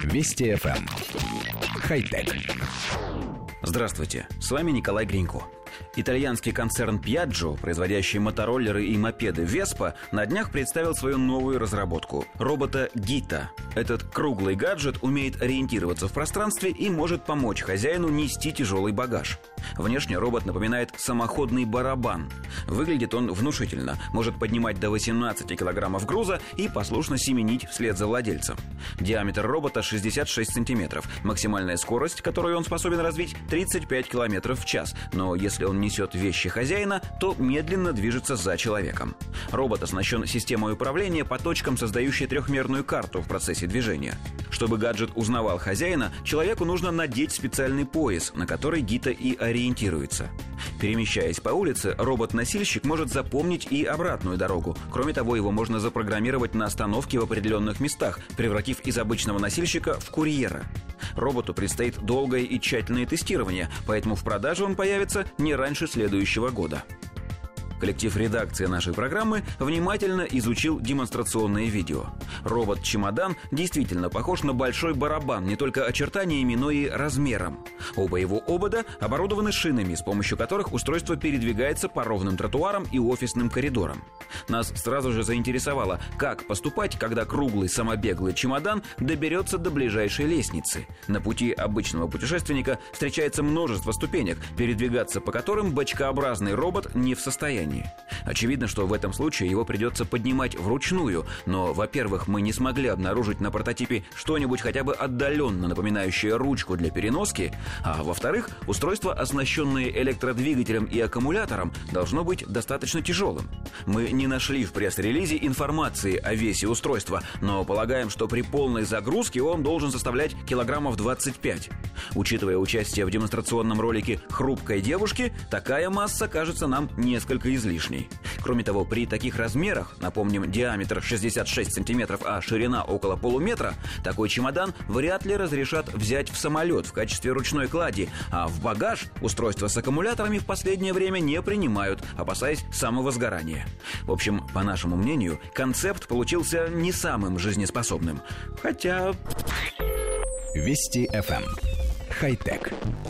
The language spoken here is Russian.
Вести FM. Эм. Хай-тек. Здравствуйте, с вами Николай Гринько. Итальянский концерн Piaggio, производящий мотороллеры и мопеды Vespa, на днях представил свою новую разработку – робота Гита. Этот круглый гаджет умеет ориентироваться в пространстве и может помочь хозяину нести тяжелый багаж. Внешне робот напоминает самоходный барабан. Выглядит он внушительно, может поднимать до 18 килограммов груза и послушно семенить вслед за владельцем. Диаметр робота 66 сантиметров, максимальная скорость, которую он способен развить, 35 километров в час, но если он несет вещи хозяина, то медленно движется за человеком. Робот оснащен системой управления по точкам, создающей трехмерную карту в процессе движения. Чтобы гаджет узнавал хозяина, человеку нужно надеть специальный пояс, на который Гита и ориентируется. Перемещаясь по улице, робот-носильщик может запомнить и обратную дорогу. Кроме того, его можно запрограммировать на остановке в определенных местах, превратив из обычного носильщика в курьера. Роботу предстоит долгое и тщательное тестирование, поэтому в продаже он появится не раньше следующего года. Коллектив редакции нашей программы внимательно изучил демонстрационное видео. Робот-чемодан действительно похож на большой барабан не только очертаниями, но и размером. Оба его обода оборудованы шинами, с помощью которых устройство передвигается по ровным тротуарам и офисным коридорам. Нас сразу же заинтересовало, как поступать, когда круглый самобеглый чемодан доберется до ближайшей лестницы. На пути обычного путешественника встречается множество ступенек, передвигаться по которым бочкообразный робот не в состоянии состоянии. Очевидно, что в этом случае его придется поднимать вручную, но, во-первых, мы не смогли обнаружить на прототипе что-нибудь хотя бы отдаленно напоминающее ручку для переноски, а во-вторых, устройство, оснащенное электродвигателем и аккумулятором, должно быть достаточно тяжелым. Мы не нашли в пресс-релизе информации о весе устройства, но полагаем, что при полной загрузке он должен составлять килограммов 25. Учитывая участие в демонстрационном ролике хрупкой девушки, такая масса кажется нам несколько излишней. Кроме того, при таких размерах, напомним, диаметр 66 сантиметров, а ширина около полуметра, такой чемодан вряд ли разрешат взять в самолет в качестве ручной клади, а в багаж устройства с аккумуляторами в последнее время не принимают, опасаясь самого сгорания. В общем, по нашему мнению, концепт получился не самым жизнеспособным. Хотя... Вести FM. Эм. Хай-тек.